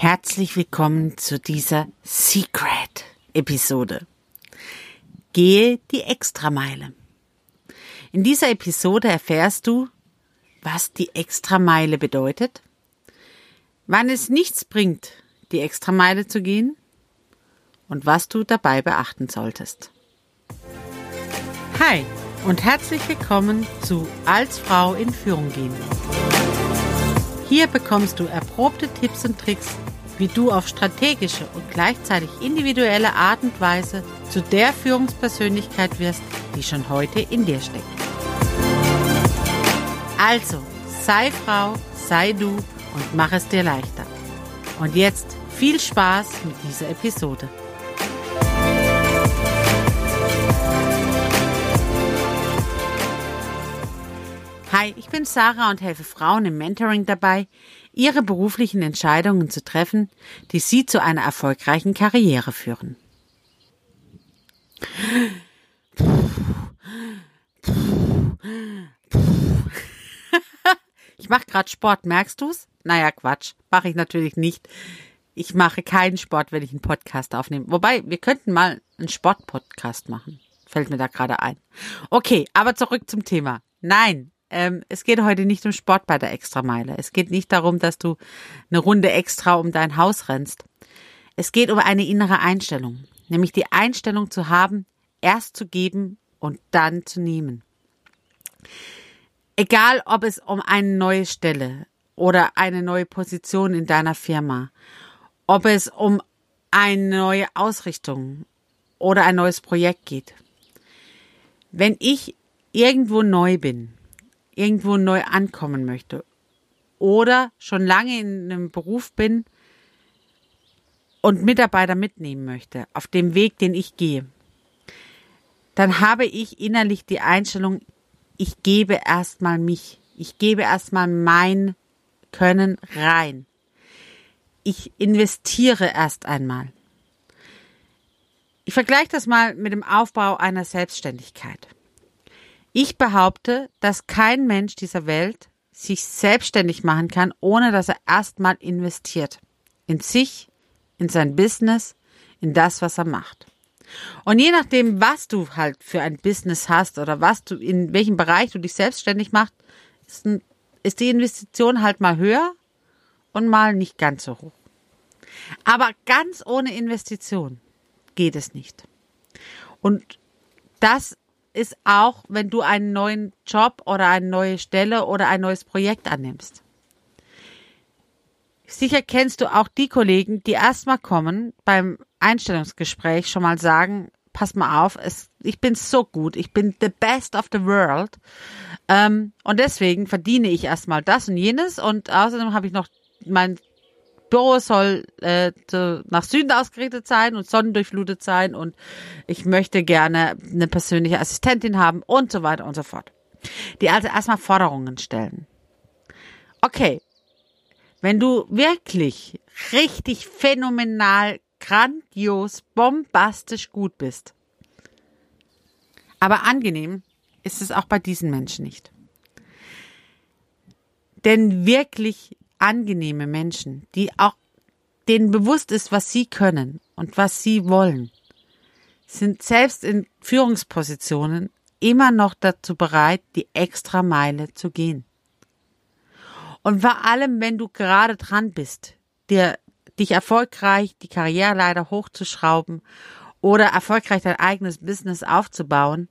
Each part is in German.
Herzlich willkommen zu dieser Secret-Episode. Gehe die Extrameile. In dieser Episode erfährst du, was die Extrameile bedeutet, wann es nichts bringt, die Extrameile zu gehen und was du dabei beachten solltest. Hi und herzlich willkommen zu Als Frau in Führung gehen. Hier bekommst du erprobte Tipps und Tricks, wie du auf strategische und gleichzeitig individuelle Art und Weise zu der Führungspersönlichkeit wirst, die schon heute in dir steckt. Also, sei Frau, sei du und mach es dir leichter. Und jetzt viel Spaß mit dieser Episode. Hi, ich bin Sarah und helfe Frauen im Mentoring dabei, ihre beruflichen Entscheidungen zu treffen, die sie zu einer erfolgreichen Karriere führen. Ich mache gerade Sport, merkst du's? Naja, Quatsch, mache ich natürlich nicht. Ich mache keinen Sport, wenn ich einen Podcast aufnehme. Wobei, wir könnten mal einen Sport-Podcast machen. Fällt mir da gerade ein. Okay, aber zurück zum Thema. Nein, ähm, es geht heute nicht um Sport bei der Extrameile. Es geht nicht darum, dass du eine Runde extra um dein Haus rennst. Es geht um eine innere Einstellung, nämlich die Einstellung zu haben, erst zu geben und dann zu nehmen. Egal, ob es um eine neue Stelle oder eine neue Position in deiner Firma, ob es um eine neue Ausrichtung oder ein neues Projekt geht. Wenn ich irgendwo neu bin, irgendwo neu ankommen möchte oder schon lange in einem Beruf bin und Mitarbeiter mitnehmen möchte auf dem Weg, den ich gehe, dann habe ich innerlich die Einstellung, ich gebe erstmal mich, ich gebe erstmal mein Können rein. Ich investiere erst einmal. Ich vergleiche das mal mit dem Aufbau einer Selbstständigkeit. Ich behaupte, dass kein Mensch dieser Welt sich selbstständig machen kann, ohne dass er erstmal investiert. In sich, in sein Business, in das, was er macht. Und je nachdem, was du halt für ein Business hast oder was du, in welchem Bereich du dich selbstständig machst, ist, ein, ist die Investition halt mal höher und mal nicht ganz so hoch. Aber ganz ohne Investition geht es nicht. Und das ist auch, wenn du einen neuen Job oder eine neue Stelle oder ein neues Projekt annimmst. Sicher kennst du auch die Kollegen, die erstmal kommen, beim Einstellungsgespräch schon mal sagen, pass mal auf, es, ich bin so gut, ich bin the best of the world. Ähm, und deswegen verdiene ich erstmal das und jenes und außerdem habe ich noch mein Büro soll äh, nach Süden ausgerichtet sein und sonnendurchflutet sein und ich möchte gerne eine persönliche Assistentin haben und so weiter und so fort. Die also erstmal Forderungen stellen. Okay, wenn du wirklich richtig phänomenal, grandios, bombastisch gut bist, aber angenehm ist es auch bei diesen Menschen nicht. Denn wirklich angenehme Menschen, die auch denen bewusst ist, was sie können und was sie wollen, sind selbst in Führungspositionen immer noch dazu bereit, die extra Meile zu gehen. Und vor allem, wenn du gerade dran bist, dir, dich erfolgreich die Karriereleiter hochzuschrauben oder erfolgreich dein eigenes Business aufzubauen,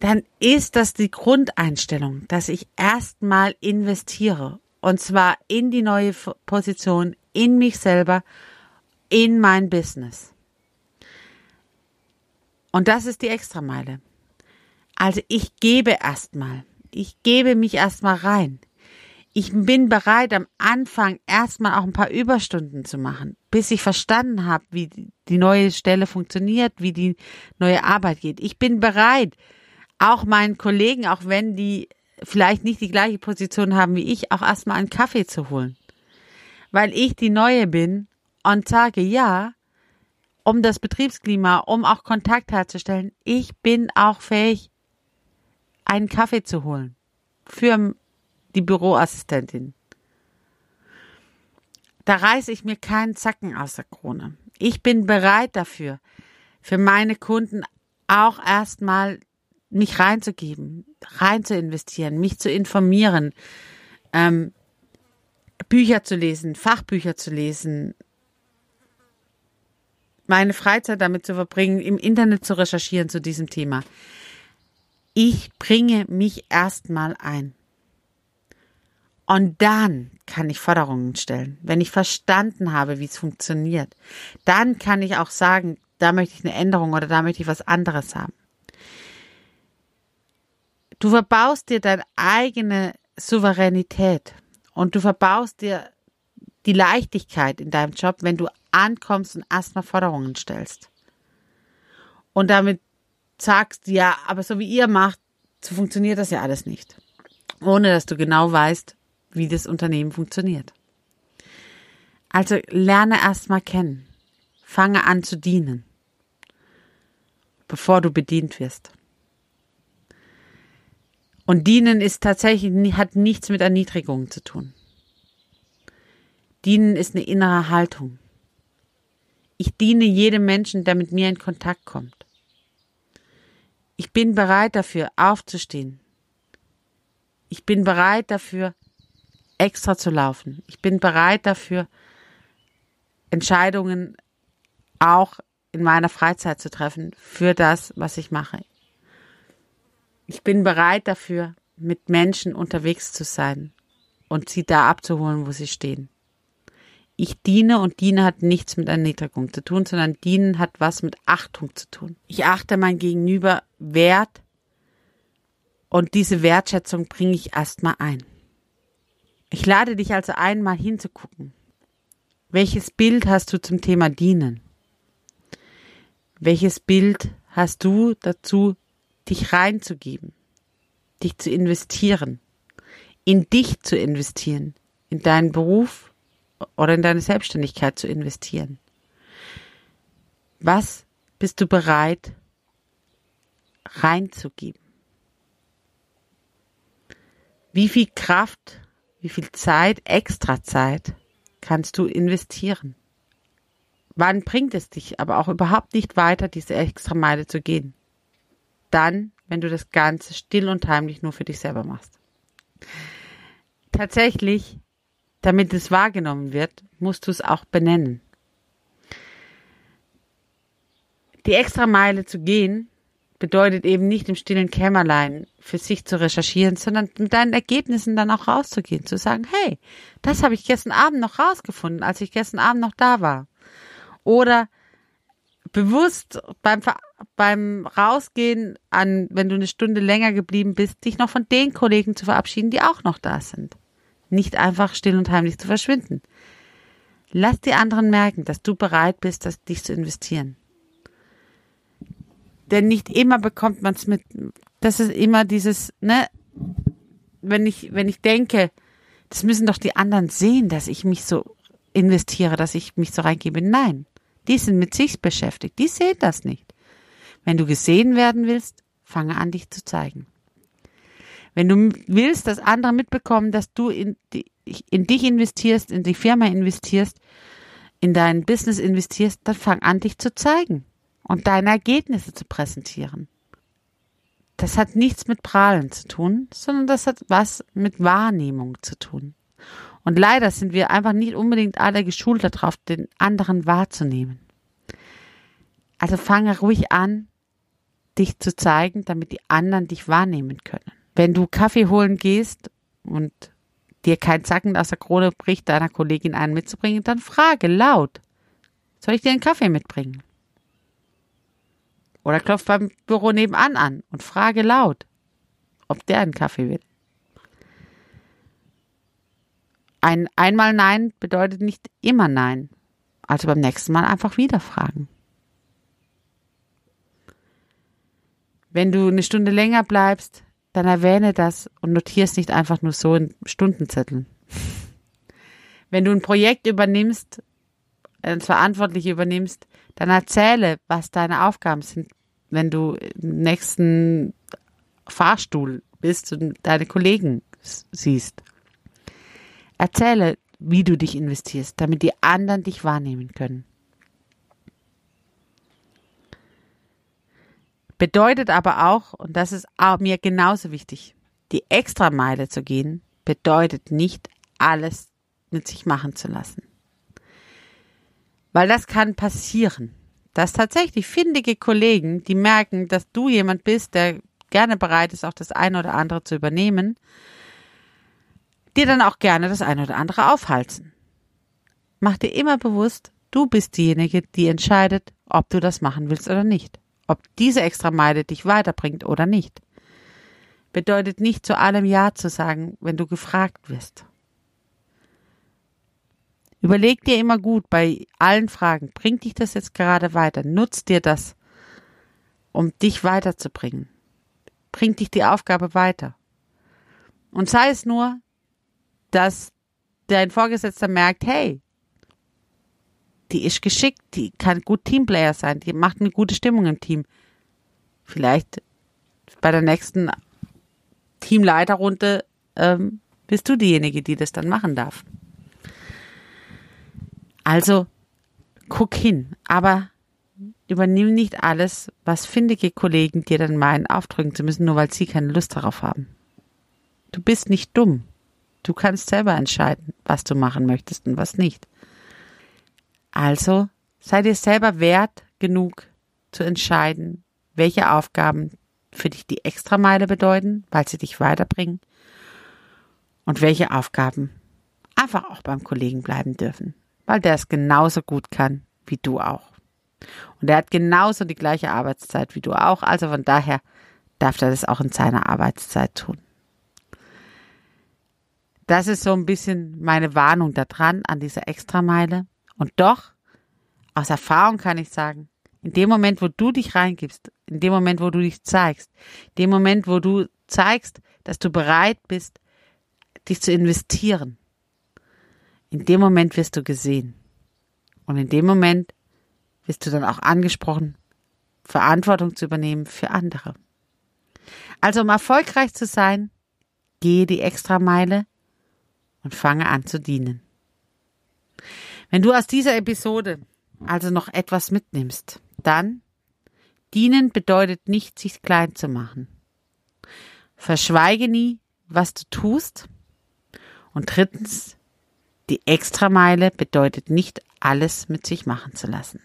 dann ist das die Grundeinstellung, dass ich erstmal investiere und zwar in die neue Position, in mich selber, in mein Business. Und das ist die Extrameile. Also ich gebe erstmal. Ich gebe mich erstmal rein. Ich bin bereit, am Anfang erstmal auch ein paar Überstunden zu machen, bis ich verstanden habe, wie die neue Stelle funktioniert, wie die neue Arbeit geht. Ich bin bereit, auch meinen Kollegen, auch wenn die vielleicht nicht die gleiche Position haben wie ich, auch erstmal einen Kaffee zu holen. Weil ich die Neue bin und sage, ja, um das Betriebsklima, um auch Kontakt herzustellen, ich bin auch fähig, einen Kaffee zu holen. Für die Büroassistentin. da reiße ich mir keinen Zacken aus der Krone. Ich bin bereit dafür, für meine Kunden auch erstmal mich reinzugeben, rein zu investieren, mich zu informieren, ähm, Bücher zu lesen, Fachbücher zu lesen, meine Freizeit damit zu verbringen, im Internet zu recherchieren zu diesem Thema. Ich bringe mich erstmal ein. Und dann kann ich Forderungen stellen. Wenn ich verstanden habe, wie es funktioniert, dann kann ich auch sagen, da möchte ich eine Änderung oder da möchte ich was anderes haben. Du verbaust dir deine eigene Souveränität und du verbaust dir die Leichtigkeit in deinem Job, wenn du ankommst und erstmal Forderungen stellst. Und damit sagst, ja, aber so wie ihr macht, so funktioniert das ja alles nicht. Ohne dass du genau weißt, wie das Unternehmen funktioniert. Also lerne erstmal kennen. Fange an zu dienen, bevor du bedient wirst. Und dienen ist tatsächlich, hat nichts mit Erniedrigung zu tun. Dienen ist eine innere Haltung. Ich diene jedem Menschen, der mit mir in Kontakt kommt. Ich bin bereit dafür, aufzustehen. Ich bin bereit dafür, extra zu laufen. Ich bin bereit dafür, Entscheidungen auch in meiner Freizeit zu treffen für das, was ich mache. Ich bin bereit dafür, mit Menschen unterwegs zu sein und sie da abzuholen, wo sie stehen. Ich diene und diene hat nichts mit Erniedrigung zu tun, sondern dienen hat was mit Achtung zu tun. Ich achte mein Gegenüber wert und diese Wertschätzung bringe ich erstmal ein. Ich lade dich also ein, mal hinzugucken. Welches Bild hast du zum Thema Dienen? Welches Bild hast du dazu, dich reinzugeben, dich zu investieren, in dich zu investieren, in deinen Beruf oder in deine Selbstständigkeit zu investieren? Was bist du bereit reinzugeben? Wie viel Kraft wie viel Zeit, extra Zeit kannst du investieren? Wann bringt es dich aber auch überhaupt nicht weiter, diese extra Meile zu gehen? Dann, wenn du das Ganze still und heimlich nur für dich selber machst. Tatsächlich, damit es wahrgenommen wird, musst du es auch benennen. Die extra Meile zu gehen bedeutet eben nicht im stillen Kämmerlein für sich zu recherchieren, sondern mit deinen Ergebnissen dann auch rauszugehen, zu sagen, hey, das habe ich gestern Abend noch rausgefunden, als ich gestern Abend noch da war. Oder bewusst beim, beim Rausgehen an, wenn du eine Stunde länger geblieben bist, dich noch von den Kollegen zu verabschieden, die auch noch da sind. Nicht einfach still und heimlich zu verschwinden. Lass die anderen merken, dass du bereit bist, das, dich zu investieren. Denn nicht immer bekommt man es mit. Das ist immer dieses, ne, wenn ich, wenn ich denke, das müssen doch die anderen sehen, dass ich mich so investiere, dass ich mich so reingebe. Nein, die sind mit sich beschäftigt, die sehen das nicht. Wenn du gesehen werden willst, fange an, dich zu zeigen. Wenn du willst, dass andere mitbekommen, dass du in, die, in dich investierst, in die Firma investierst, in dein Business investierst, dann fang an, dich zu zeigen und deine Ergebnisse zu präsentieren. Das hat nichts mit Prahlen zu tun, sondern das hat was mit Wahrnehmung zu tun. Und leider sind wir einfach nicht unbedingt alle geschult darauf, den anderen wahrzunehmen. Also fange ruhig an, dich zu zeigen, damit die anderen dich wahrnehmen können. Wenn du Kaffee holen gehst und dir kein Zacken aus der Krone bricht, deiner Kollegin einen mitzubringen, dann frage laut. Soll ich dir einen Kaffee mitbringen? Oder klopf beim Büro nebenan an und frage laut, ob der einen Kaffee will. Ein einmal Nein bedeutet nicht immer Nein. Also beim nächsten Mal einfach wieder fragen. Wenn du eine Stunde länger bleibst, dann erwähne das und notierst nicht einfach nur so in Stundenzetteln. Wenn du ein Projekt übernimmst, als Verantwortliche übernimmst, dann erzähle, was deine Aufgaben sind, wenn du im nächsten Fahrstuhl bist und deine Kollegen siehst. Erzähle, wie du dich investierst, damit die anderen dich wahrnehmen können. Bedeutet aber auch, und das ist auch mir genauso wichtig, die Extrameile zu gehen, bedeutet nicht alles mit sich machen zu lassen. Weil das kann passieren, dass tatsächlich findige Kollegen, die merken, dass du jemand bist, der gerne bereit ist, auch das eine oder andere zu übernehmen, dir dann auch gerne das eine oder andere aufhalsen. Mach dir immer bewusst, du bist diejenige, die entscheidet, ob du das machen willst oder nicht. Ob diese Extrameile dich weiterbringt oder nicht. Bedeutet nicht zu allem Ja zu sagen, wenn du gefragt wirst. Überleg dir immer gut bei allen Fragen, bringt dich das jetzt gerade weiter? Nutzt dir das, um dich weiterzubringen? Bringt dich die Aufgabe weiter? Und sei es nur, dass dein Vorgesetzter merkt, hey, die ist geschickt, die kann gut Teamplayer sein, die macht eine gute Stimmung im Team. Vielleicht bei der nächsten Teamleiterrunde ähm, bist du diejenige, die das dann machen darf. Also guck hin, aber übernimm nicht alles, was findige Kollegen dir dann meinen, aufdrücken zu müssen, nur weil sie keine Lust darauf haben. Du bist nicht dumm. Du kannst selber entscheiden, was du machen möchtest und was nicht. Also sei dir selber wert genug zu entscheiden, welche Aufgaben für dich die Extrameile bedeuten, weil sie dich weiterbringen und welche Aufgaben einfach auch beim Kollegen bleiben dürfen weil der es genauso gut kann wie du auch. Und er hat genauso die gleiche Arbeitszeit wie du auch, also von daher darf er das auch in seiner Arbeitszeit tun. Das ist so ein bisschen meine Warnung daran an dieser Extrameile. Und doch, aus Erfahrung kann ich sagen, in dem Moment, wo du dich reingibst, in dem Moment, wo du dich zeigst, in dem Moment, wo du zeigst, dass du bereit bist, dich zu investieren, in dem Moment wirst du gesehen. Und in dem Moment wirst du dann auch angesprochen, Verantwortung zu übernehmen für andere. Also um erfolgreich zu sein, gehe die Extrameile und fange an zu dienen. Wenn du aus dieser Episode also noch etwas mitnimmst, dann dienen bedeutet nicht, sich klein zu machen. Verschweige nie, was du tust. Und drittens, die Extrameile bedeutet nicht, alles mit sich machen zu lassen.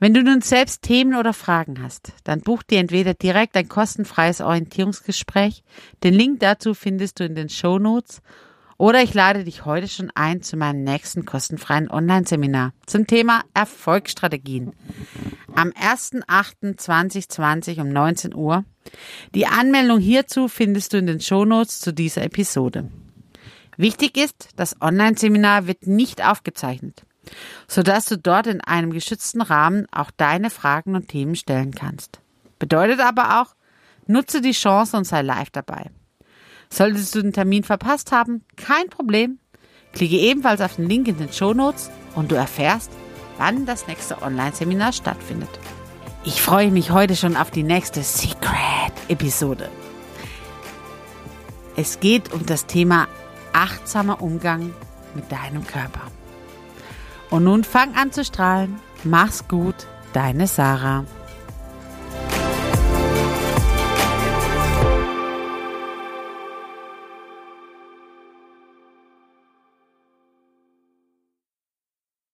Wenn du nun selbst Themen oder Fragen hast, dann buch dir entweder direkt ein kostenfreies Orientierungsgespräch. Den Link dazu findest du in den Show Notes. Oder ich lade dich heute schon ein zu meinem nächsten kostenfreien Online-Seminar zum Thema Erfolgsstrategien. Am 1.8.2020 um 19 Uhr. Die Anmeldung hierzu findest du in den Show Notes zu dieser Episode. Wichtig ist, das Online-Seminar wird nicht aufgezeichnet, sodass du dort in einem geschützten Rahmen auch deine Fragen und Themen stellen kannst. Bedeutet aber auch, nutze die Chance und sei live dabei. Solltest du den Termin verpasst haben, kein Problem. Klicke ebenfalls auf den Link in den Show Notes und du erfährst, wann das nächste Online-Seminar stattfindet. Ich freue mich heute schon auf die nächste Secret-Episode. Es geht um das Thema achtsamer Umgang mit deinem Körper. Und nun fang an zu strahlen. Mach's gut, deine Sarah.